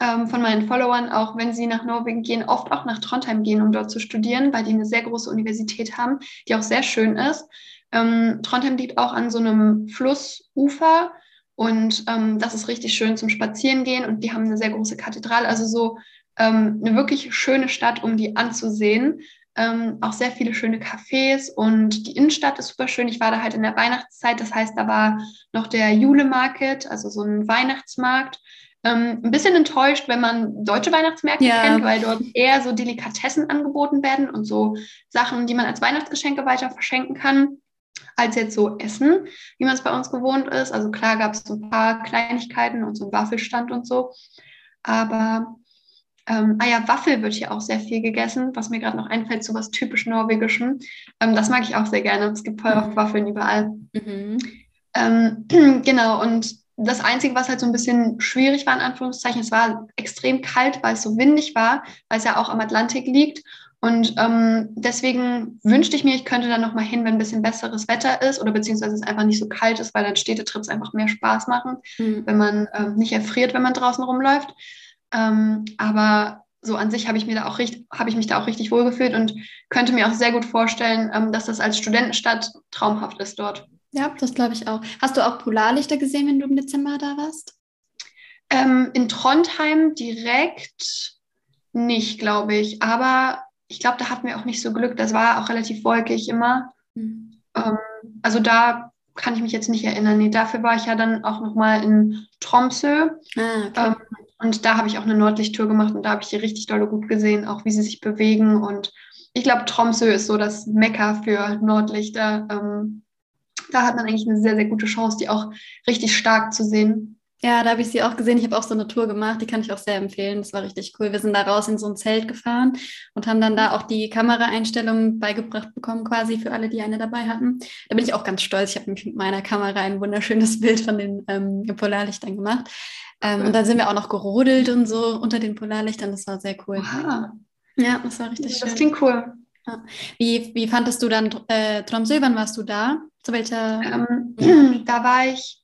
ähm, von meinen Followern, auch wenn sie nach Norwegen gehen, oft auch nach Trondheim gehen, um dort zu studieren, weil die eine sehr große Universität haben, die auch sehr schön ist. Ähm, Trondheim liegt auch an so einem Flussufer und ähm, das ist richtig schön zum Spazierengehen und die haben eine sehr große Kathedrale, also so ähm, eine wirklich schöne Stadt, um die anzusehen ähm, auch sehr viele schöne Cafés und die Innenstadt ist super schön. Ich war da halt in der Weihnachtszeit, das heißt, da war noch der Jule Market, also so ein Weihnachtsmarkt. Ähm, ein bisschen enttäuscht, wenn man deutsche Weihnachtsmärkte ja. kennt, weil dort eher so Delikatessen angeboten werden und so Sachen, die man als Weihnachtsgeschenke weiter verschenken kann, als jetzt so Essen, wie man es bei uns gewohnt ist. Also klar gab es so ein paar Kleinigkeiten und so ein Waffelstand und so. Aber Ähm, ah ja, Waffel wird hier auch sehr viel gegessen, was mir gerade noch einfällt, so was typisch Norwegischem. Ähm, das mag ich auch sehr gerne. Es gibt voll oft mhm. Waffeln überall. Mhm. Ähm, genau, und das Einzige, was halt so ein bisschen schwierig war, in Anführungszeichen, es war extrem kalt, weil es so windig war, weil es ja auch am Atlantik liegt. Und ähm, deswegen wünschte ich mir, ich könnte da nochmal hin, wenn ein bisschen besseres Wetter ist oder beziehungsweise es einfach nicht so kalt ist, weil dann Städtetrips einfach mehr Spaß machen, mhm. wenn man ähm, nicht erfriert, wenn man draußen rumläuft. Ähm, aber so an sich habe ich mir da auch richtig, habe ich mich da auch richtig wohl gefühlt und könnte mir auch sehr gut vorstellen, ähm, dass das als Studentenstadt traumhaft ist dort. Ja, das glaube ich auch. Hast du auch Polarlichter gesehen, wenn du im Dezember da warst? Ähm, in Trondheim direkt nicht, glaube ich. Aber ich glaube, da hatten wir auch nicht so Glück. Das war auch relativ wolkig immer. Mhm. Also da kann ich mich jetzt nicht erinnern. Nee, dafür war ich ja dann auch noch mal in Tromsø. Ah, okay. ähm, und da habe ich auch eine Nordlichttour gemacht und da habe ich die richtig dolle gut gesehen, auch wie sie sich bewegen. Und ich glaube, Tromsø ist so das Mekka für Nordlichter. Ähm, da hat man eigentlich eine sehr, sehr gute Chance, die auch richtig stark zu sehen. Ja, da habe ich sie auch gesehen. Ich habe auch so eine Tour gemacht, die kann ich auch sehr empfehlen. Das war richtig cool. Wir sind da raus in so ein Zelt gefahren und haben dann da auch die Kameraeinstellungen beigebracht bekommen, quasi für alle, die eine dabei hatten. Da bin ich auch ganz stolz. Ich habe mit meiner Kamera ein wunderschönes Bild von den ähm, Polarlichtern gemacht. Ähm, und dann sind wir auch noch gerodelt und so unter den Polarlichtern. Das war sehr cool. Aha. Ja, das war richtig das schön. Das klingt cool. Ja. Wie, wie fandest du dann äh, Tromsø? Wann warst du da? Zu welcher? Ähm, da war ich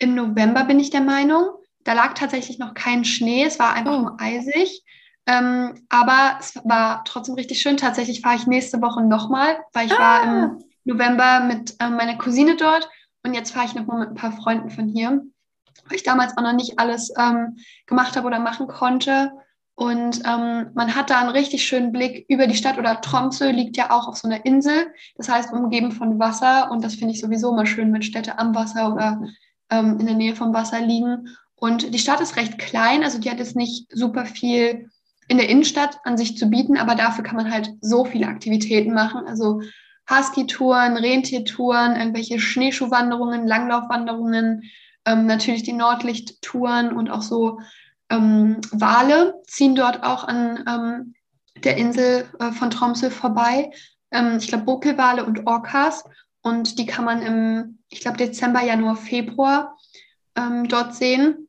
im November, bin ich der Meinung. Da lag tatsächlich noch kein Schnee, es war einfach oh. nur eisig. Ähm, aber es war trotzdem richtig schön. Tatsächlich fahre ich nächste Woche nochmal, weil ich ah. war im ah. November mit äh, meiner Cousine dort und jetzt fahre ich nochmal mit ein paar Freunden von hier, weil ich damals auch noch nicht alles ähm, gemacht habe oder machen konnte. Und ähm, man hat da einen richtig schönen Blick über die Stadt oder Tromsø liegt ja auch auf so einer Insel, das heißt umgeben von Wasser und das finde ich sowieso mal schön, wenn Städte am Wasser oder ähm, in der Nähe vom Wasser liegen. Und die Stadt ist recht klein, also die hat jetzt nicht super viel in der Innenstadt an sich zu bieten, aber dafür kann man halt so viele Aktivitäten machen. Also Husky-Touren, Rentiertouren, irgendwelche Schneeschuhwanderungen, Langlaufwanderungen, ähm, natürlich die Nordlicht-Touren und auch so ähm, Wale ziehen dort auch an ähm, der Insel äh, von Tromsø vorbei. Ähm, ich glaube, Buckelwale und Orcas. Und die kann man im, ich glaube, Dezember, Januar, Februar ähm, dort sehen.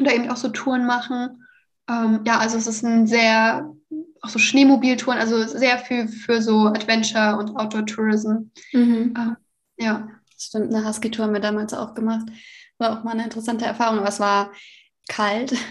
Oder eben auch so Touren machen. Ähm, ja, also es ist ein sehr, auch so Schneemobiltouren, also sehr viel für so Adventure und Outdoor-Tourism. Mhm. Ähm, ja. Stimmt, eine Husky-Tour haben wir damals auch gemacht. War auch mal eine interessante Erfahrung. Aber es war kalt.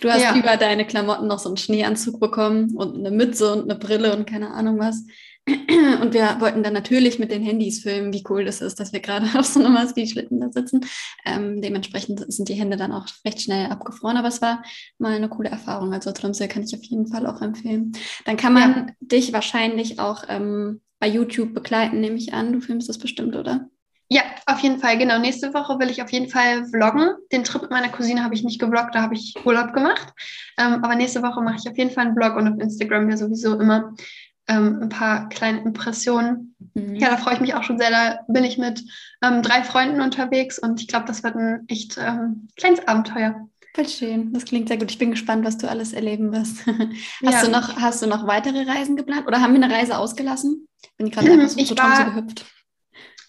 Du hast ja. über deine Klamotten noch so einen Schneeanzug bekommen und eine Mütze und eine Brille und keine Ahnung was. Und wir wollten dann natürlich mit den Handys filmen, wie cool das ist, dass wir gerade auf so einem Ski-Schlitten da sitzen. Ähm, dementsprechend sind die Hände dann auch recht schnell abgefroren, aber es war mal eine coole Erfahrung. Also Tromsø kann ich auf jeden Fall auch empfehlen. Dann kann man ja. dich wahrscheinlich auch ähm, bei YouTube begleiten, nehme ich an. Du filmst das bestimmt, oder? Ja, auf jeden Fall, genau. Nächste Woche will ich auf jeden Fall vloggen. Den Trip mit meiner Cousine habe ich nicht gevloggt, da habe ich Urlaub gemacht. Ähm, aber nächste Woche mache ich auf jeden Fall einen Vlog und auf Instagram ja sowieso immer ähm, ein paar kleine Impressionen. Mhm. Ja, da freue ich mich auch schon sehr. Da bin ich mit ähm, drei Freunden unterwegs und ich glaube, das wird ein echt ähm, kleines Abenteuer. Voll schön, das klingt sehr gut. Ich bin gespannt, was du alles erleben wirst. hast, ja. du noch, hast du noch weitere Reisen geplant oder haben wir eine Reise ausgelassen? Bin ich gerade einfach so, so war, gehüpft.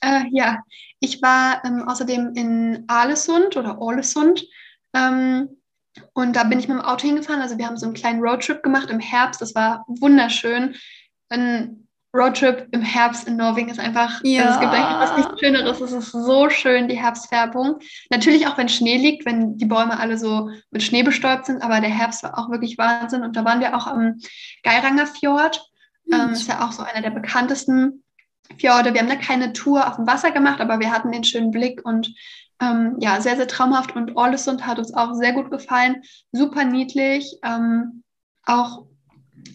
Äh, ja, ich war ähm, außerdem in Alesund oder Ålesund. Ähm, und da bin ich mit dem Auto hingefahren. Also wir haben so einen kleinen Roadtrip gemacht im Herbst. Das war wunderschön ein Roadtrip im Herbst in Norwegen ist einfach, ja. also es gibt eigentlich was nichts Schöneres. Es ist so schön, die Herbstfärbung. Natürlich auch, wenn Schnee liegt, wenn die Bäume alle so mit Schnee bestäubt sind, aber der Herbst war auch wirklich Wahnsinn. Und da waren wir auch am Geiranger Fjord. Mhm. Ähm, ist ja auch so einer der bekanntesten Fjorde. Wir haben da keine Tour auf dem Wasser gemacht, aber wir hatten den schönen Blick und ähm, ja, sehr, sehr traumhaft. Und Ålesund hat uns auch sehr gut gefallen. Super niedlich. Ähm, auch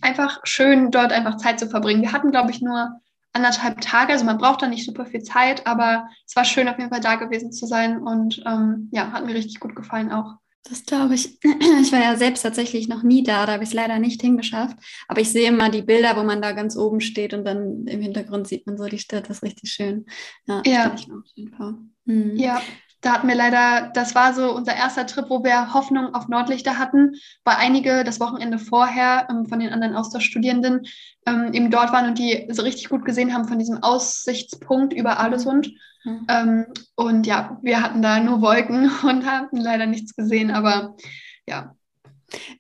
einfach schön, dort einfach Zeit zu verbringen. Wir hatten, glaube ich, nur anderthalb Tage, also man braucht da nicht super viel Zeit, aber es war schön, auf jeden Fall da gewesen zu sein und ähm, ja, hat mir richtig gut gefallen auch. Das glaube ich. Ich war ja selbst tatsächlich noch nie da, da habe ich es leider nicht hingeschafft. Aber ich sehe immer die Bilder, wo man da ganz oben steht und dann im Hintergrund sieht man so die Stadt. Das ist richtig schön. Ja, ja. ich mir auf jeden Fall. Mhm. Ja. Da hatten wir leider, das war so unser erster Trip, wo wir Hoffnung auf Nordlichter hatten, weil einige das Wochenende vorher ähm, von den anderen Austauschstudierenden ähm, eben dort waren und die so richtig gut gesehen haben von diesem Aussichtspunkt über Alesund. Mhm. Ähm, und ja, wir hatten da nur Wolken und hatten leider nichts gesehen, aber ja.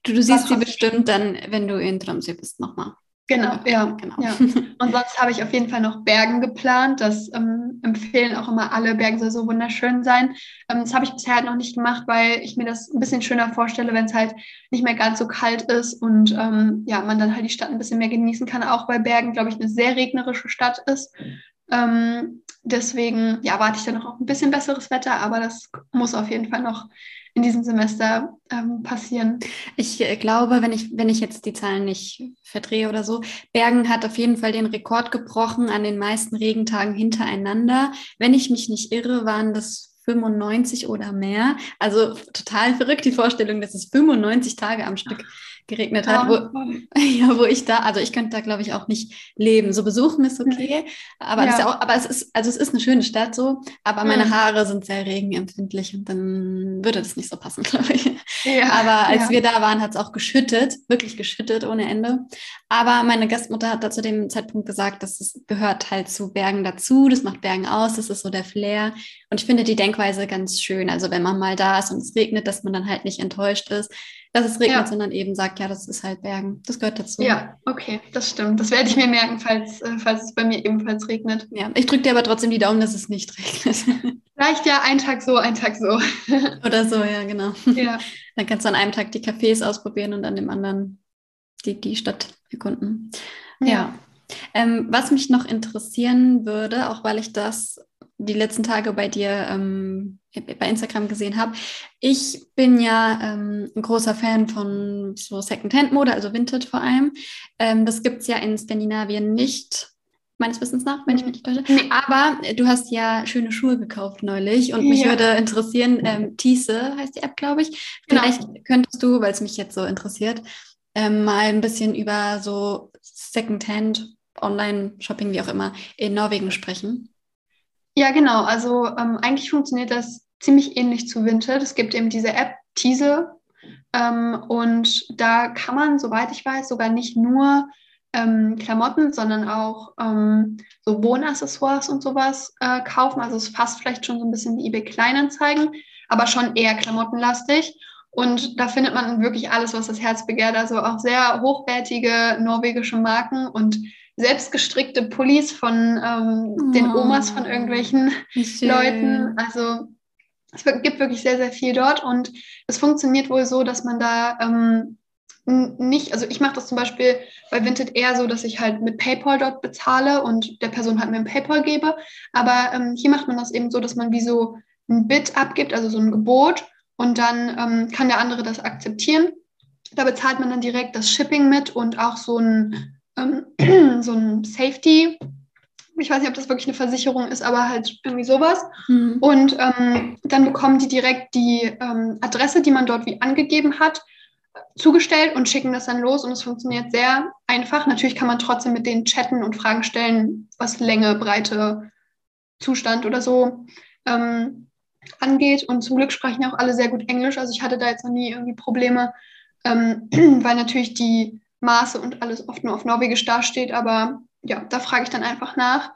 Du, du siehst sie bestimmt dann, wenn du in Tromsø bist, nochmal. Genau, ja, genau. Ja. Und sonst habe ich auf jeden Fall noch Bergen geplant. Das ähm, empfehlen auch immer alle. Bergen soll so wunderschön sein. Ähm, das habe ich bisher halt noch nicht gemacht, weil ich mir das ein bisschen schöner vorstelle, wenn es halt nicht mehr ganz so kalt ist und ähm, ja, man dann halt die Stadt ein bisschen mehr genießen kann. Auch weil Bergen, glaube ich, eine sehr regnerische Stadt ist. Ähm, deswegen, ja, warte ich dann noch auf ein bisschen besseres Wetter, aber das muss auf jeden Fall noch in diesem Semester ähm, passieren. Ich äh, glaube, wenn ich, wenn ich jetzt die Zahlen nicht verdrehe oder so, Bergen hat auf jeden Fall den Rekord gebrochen an den meisten Regentagen hintereinander. Wenn ich mich nicht irre, waren das 95 oder mehr. Also total verrückt die Vorstellung, dass es 95 Tage am Stück geregnet hat, wo, ja, wo ich da, also ich könnte da glaube ich auch nicht leben. So besuchen ist okay, aber, ja. ist auch, aber es ist, also es ist eine schöne Stadt so, aber meine mhm. Haare sind sehr regenempfindlich und dann würde das nicht so passen, glaube ich. Ja, aber als ja. wir da waren, hat es auch geschüttet, wirklich geschüttet ohne Ende. Aber meine Gastmutter hat da zu dem Zeitpunkt gesagt, dass es gehört halt zu Bergen dazu, das macht Bergen aus, das ist so der Flair. Und ich finde die Denkweise ganz schön. Also wenn man mal da ist und es regnet, dass man dann halt nicht enttäuscht ist, dass es regnet, ja. sondern eben sagt, ja, das ist halt Bergen. Das gehört dazu. Ja, okay, das stimmt. Das werde ich mir merken, falls, äh, falls es bei mir ebenfalls regnet. Ja, ich drücke dir aber trotzdem die Daumen, dass es nicht regnet. Vielleicht ja ein Tag so, ein Tag so. Oder so, ja, genau. Ja. Dann kannst du an einem Tag die Cafés ausprobieren und an dem anderen die, die Stadt erkunden. Ja. ja. Ähm, was mich noch interessieren würde, auch weil ich das die letzten Tage bei dir ähm, bei Instagram gesehen habe. Ich bin ja ähm, ein großer Fan von so Second-Hand-Mode, also Vintage vor allem. Ähm, das gibt es ja in Skandinavien nicht, meines Wissens nach, wenn ich mich nicht täusche. Nee. Aber du hast ja schöne Schuhe gekauft neulich und mich ja. würde interessieren, ähm, Tiese heißt die App, glaube ich. Genau. Vielleicht genau. könntest du, weil es mich jetzt so interessiert, ähm, mal ein bisschen über so Second-Hand, Online-Shopping, wie auch immer, in Norwegen sprechen. Ja, genau. Also ähm, eigentlich funktioniert das ziemlich ähnlich zu Vinted. Es gibt eben diese App Tease ähm, und da kann man, soweit ich weiß, sogar nicht nur ähm, Klamotten, sondern auch ähm, so Wohnaccessoires und sowas äh, kaufen. Also es fasst vielleicht schon so ein bisschen wie eBay Kleinanzeigen, aber schon eher klamottenlastig. Und da findet man wirklich alles, was das Herz begehrt. Also auch sehr hochwertige norwegische Marken und selbstgestrickte Pullis von ähm, oh, den Omas von irgendwelchen Leuten. Also es gibt wirklich sehr, sehr viel dort und es funktioniert wohl so, dass man da ähm, nicht, also ich mache das zum Beispiel bei Vinted eher so, dass ich halt mit PayPal dort bezahle und der Person halt mir ein PayPal gebe. Aber ähm, hier macht man das eben so, dass man wie so ein Bit abgibt, also so ein Gebot und dann ähm, kann der andere das akzeptieren. Da bezahlt man dann direkt das Shipping mit und auch so ein ähm, so ein Safety. Ich weiß nicht, ob das wirklich eine Versicherung ist, aber halt irgendwie sowas. Mhm. Und ähm, dann bekommen die direkt die ähm, Adresse, die man dort wie angegeben hat, zugestellt und schicken das dann los. Und es funktioniert sehr einfach. Natürlich kann man trotzdem mit denen chatten und Fragen stellen, was Länge, Breite, Zustand oder so ähm, angeht. Und zum Glück sprechen auch alle sehr gut Englisch. Also ich hatte da jetzt noch nie irgendwie Probleme, ähm, weil natürlich die Maße und alles oft nur auf Norwegisch dasteht. Aber ja, da frage ich dann einfach nach.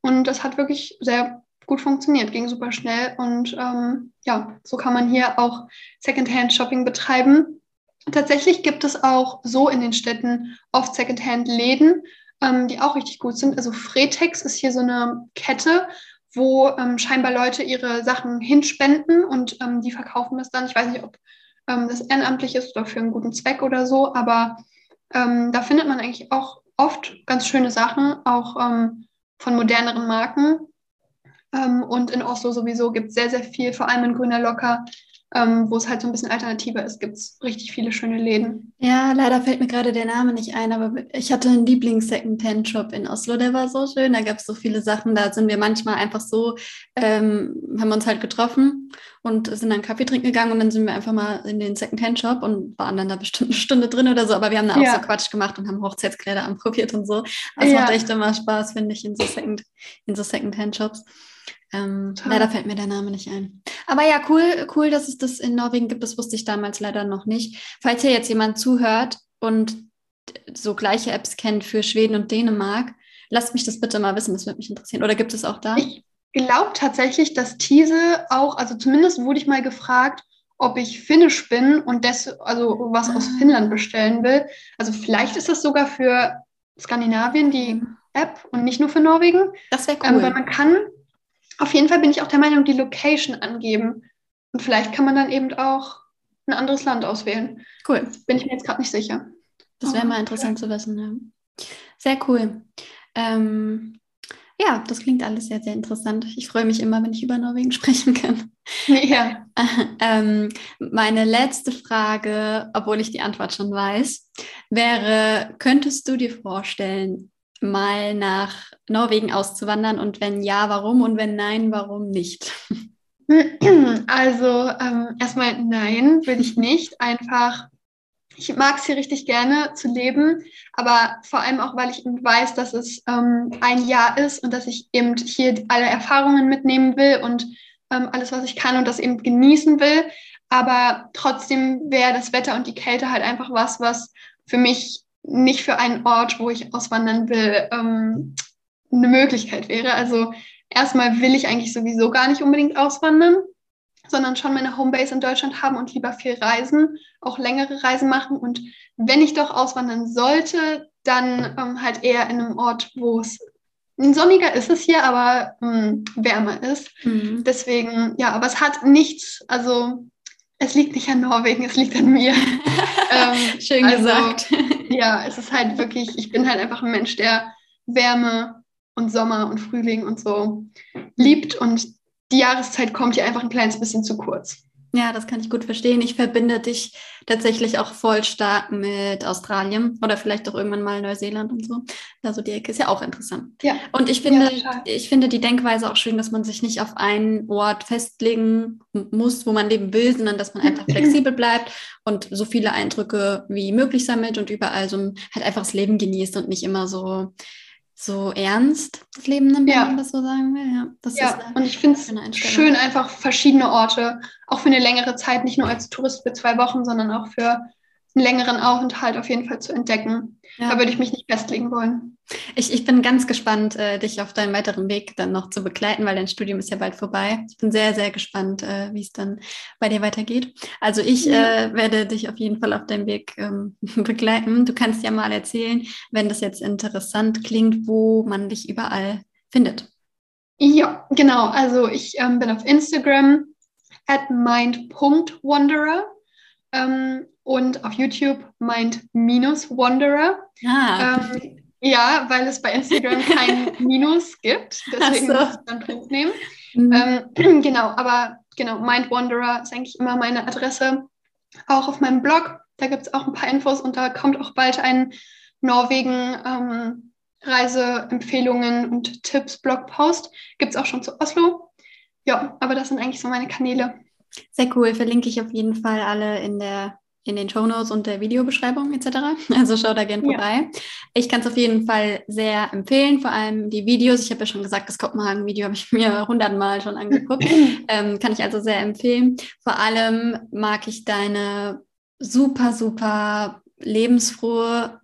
Und das hat wirklich sehr gut funktioniert, ging super schnell. Und ähm, ja, so kann man hier auch Secondhand-Shopping betreiben. Tatsächlich gibt es auch so in den Städten oft Secondhand-Läden, ähm, die auch richtig gut sind. Also Fretex ist hier so eine Kette, wo ähm, scheinbar Leute ihre Sachen hinspenden und ähm, die verkaufen das dann. Ich weiß nicht, ob ähm, das ehrenamtlich ist oder für einen guten Zweck oder so, aber ähm, da findet man eigentlich auch oft ganz schöne Sachen, auch ähm, von moderneren Marken. Ähm, und in Oslo sowieso gibt es sehr, sehr viel, vor allem in Grüner Locker, ähm, wo es halt so ein bisschen alternativer ist, gibt es richtig viele schöne Läden. Ja, leider fällt mir gerade der Name nicht ein, aber ich hatte einen Lieblings-Second-Hand-Shop in Oslo, der war so schön, da gab es so viele Sachen, da sind wir manchmal einfach so, ähm, haben wir uns halt getroffen und sind dann Kaffee trinken gegangen und dann sind wir einfach mal in den Second-Hand-Shop und waren dann da bestimmt eine Stunde drin oder so, aber wir haben da auch ja. so Quatsch gemacht und haben Hochzeitskleider anprobiert und so. Das ja. macht echt immer Spaß, finde ich, in so Second-Hand-Shops. Ähm, leider fällt mir der Name nicht ein. Aber ja, cool, cool, dass es das in Norwegen gibt. Das wusste ich damals leider noch nicht. Falls hier jetzt jemand zuhört und so gleiche Apps kennt für Schweden und Dänemark, lasst mich das bitte mal wissen. Das würde mich interessieren. Oder gibt es auch da? Ich glaube tatsächlich, dass These auch, also zumindest wurde ich mal gefragt, ob ich finnisch bin und das, also was aus ah. Finnland bestellen will. Also vielleicht ist das sogar für Skandinavien die mhm. App und nicht nur für Norwegen. Das wäre ähm, cool. Ähm, weil man kann, auf jeden Fall bin ich auch der Meinung, die Location angeben. Und vielleicht kann man dann eben auch ein anderes Land auswählen. Cool. Bin ich mir jetzt gerade nicht sicher. Das wäre mal interessant zu wissen. Ja. Sehr cool. Ähm, ja, das klingt alles sehr, sehr interessant. Ich freue mich immer, wenn ich über Norwegen sprechen kann. Ja. ähm, meine letzte Frage, obwohl ich die Antwort schon weiß, wäre, könntest du dir vorstellen, mal nach Norwegen auszuwandern? Und wenn ja, warum? Und wenn nein, warum nicht? Also ähm, erstmal nein, will ich nicht. Einfach ich mag es hier richtig gerne zu leben, aber vor allem auch, weil ich eben weiß, dass es ähm, ein Jahr ist und dass ich eben hier alle Erfahrungen mitnehmen will und ähm, alles, was ich kann und das eben genießen will. Aber trotzdem wäre das Wetter und die Kälte halt einfach was, was für mich nicht für einen Ort, wo ich auswandern will, ähm, eine Möglichkeit wäre. Also erstmal will ich eigentlich sowieso gar nicht unbedingt auswandern sondern schon meine Homebase in Deutschland haben und lieber viel reisen, auch längere Reisen machen. Und wenn ich doch auswandern sollte, dann ähm, halt eher in einem Ort, wo es sonniger ist es hier, aber ähm, wärmer ist. Mhm. Deswegen, ja, aber es hat nichts, also es liegt nicht an Norwegen, es liegt an mir. ähm, Schön also, gesagt. ja, es ist halt wirklich, ich bin halt einfach ein Mensch, der Wärme und Sommer und Frühling und so liebt und die Jahreszeit kommt hier einfach ein kleines bisschen zu kurz. Ja, das kann ich gut verstehen. Ich verbinde dich tatsächlich auch voll stark mit Australien oder vielleicht auch irgendwann mal Neuseeland und so. Also die Ecke ist ja auch interessant. Ja. Und ich finde, ja, ich finde die Denkweise auch schön, dass man sich nicht auf einen Ort festlegen muss, wo man leben will, sondern dass man einfach flexibel bleibt und so viele Eindrücke wie möglich sammelt und überall so halt einfach das Leben genießt und nicht immer so so ernst das Leben nimmt, ja. wenn man das so sagen will. Ja, das ja. und ich finde es schön, einfach verschiedene Orte, auch für eine längere Zeit, nicht nur als Tourist für zwei Wochen, sondern auch für einen längeren Aufenthalt auf jeden Fall zu entdecken. Ja. Da würde ich mich nicht festlegen wollen. Ich, ich bin ganz gespannt, äh, dich auf deinem weiteren Weg dann noch zu begleiten, weil dein Studium ist ja bald vorbei. Ich bin sehr, sehr gespannt, äh, wie es dann bei dir weitergeht. Also ich äh, werde dich auf jeden Fall auf deinem Weg ähm, begleiten. Du kannst ja mal erzählen, wenn das jetzt interessant klingt, wo man dich überall findet. Ja, genau. Also ich ähm, bin auf Instagram at mind.wanderer ähm, und auf YouTube mind-wanderer. Ah. Ähm, ja, weil es bei Instagram kein Minus gibt. Deswegen so. muss ich dann Punkt nehmen. Mhm. Ähm, genau, aber genau, Mind Wanderer ist eigentlich immer meine Adresse. Auch auf meinem Blog, da gibt es auch ein paar Infos und da kommt auch bald ein Norwegen ähm, Reiseempfehlungen und Tipps Blogpost. Gibt es auch schon zu Oslo. Ja, aber das sind eigentlich so meine Kanäle. Sehr cool, verlinke ich auf jeden Fall alle in der in den Shownotes und der Videobeschreibung etc. Also schau da gerne vorbei. Ja. Ich kann es auf jeden Fall sehr empfehlen, vor allem die Videos. Ich habe ja schon gesagt, das Kopenhagen-Video habe ich mir hundertmal schon angeguckt. ähm, kann ich also sehr empfehlen. Vor allem mag ich deine super, super lebensfrohe,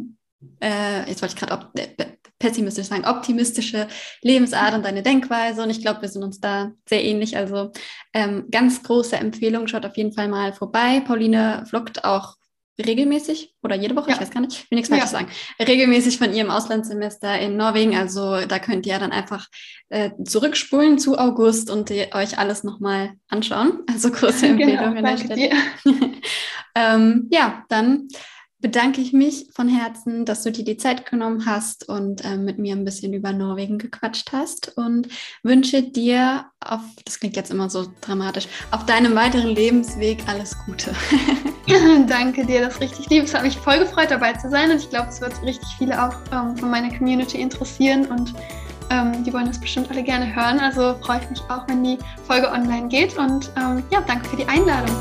äh, jetzt wollte ich gerade pessimistisch sagen, optimistische Lebensart und deine Denkweise. Und ich glaube, wir sind uns da sehr ähnlich. Also ähm, ganz große Empfehlung, schaut auf jeden Fall mal vorbei. Pauline vloggt auch regelmäßig oder jede Woche, ja. ich weiß gar nicht, ich will nichts Falsches ja. sagen, regelmäßig von ihrem Auslandssemester in Norwegen. Also da könnt ihr dann einfach äh, zurückspulen zu August und euch alles nochmal anschauen. Also große genau, Empfehlung genau, an der Stelle. ähm, ja, dann bedanke ich mich von Herzen, dass du dir die Zeit genommen hast und äh, mit mir ein bisschen über Norwegen gequatscht hast und wünsche dir auf, das klingt jetzt immer so dramatisch, auf deinem weiteren Lebensweg alles Gute. Danke dir, das ist richtig lieb. Es hat mich voll gefreut, dabei zu sein und ich glaube, es wird richtig viele auch ähm, von meiner Community interessieren und ähm, die wollen das bestimmt alle gerne hören. Also freue ich mich auch, wenn die Folge online geht und ähm, ja, danke für die Einladung.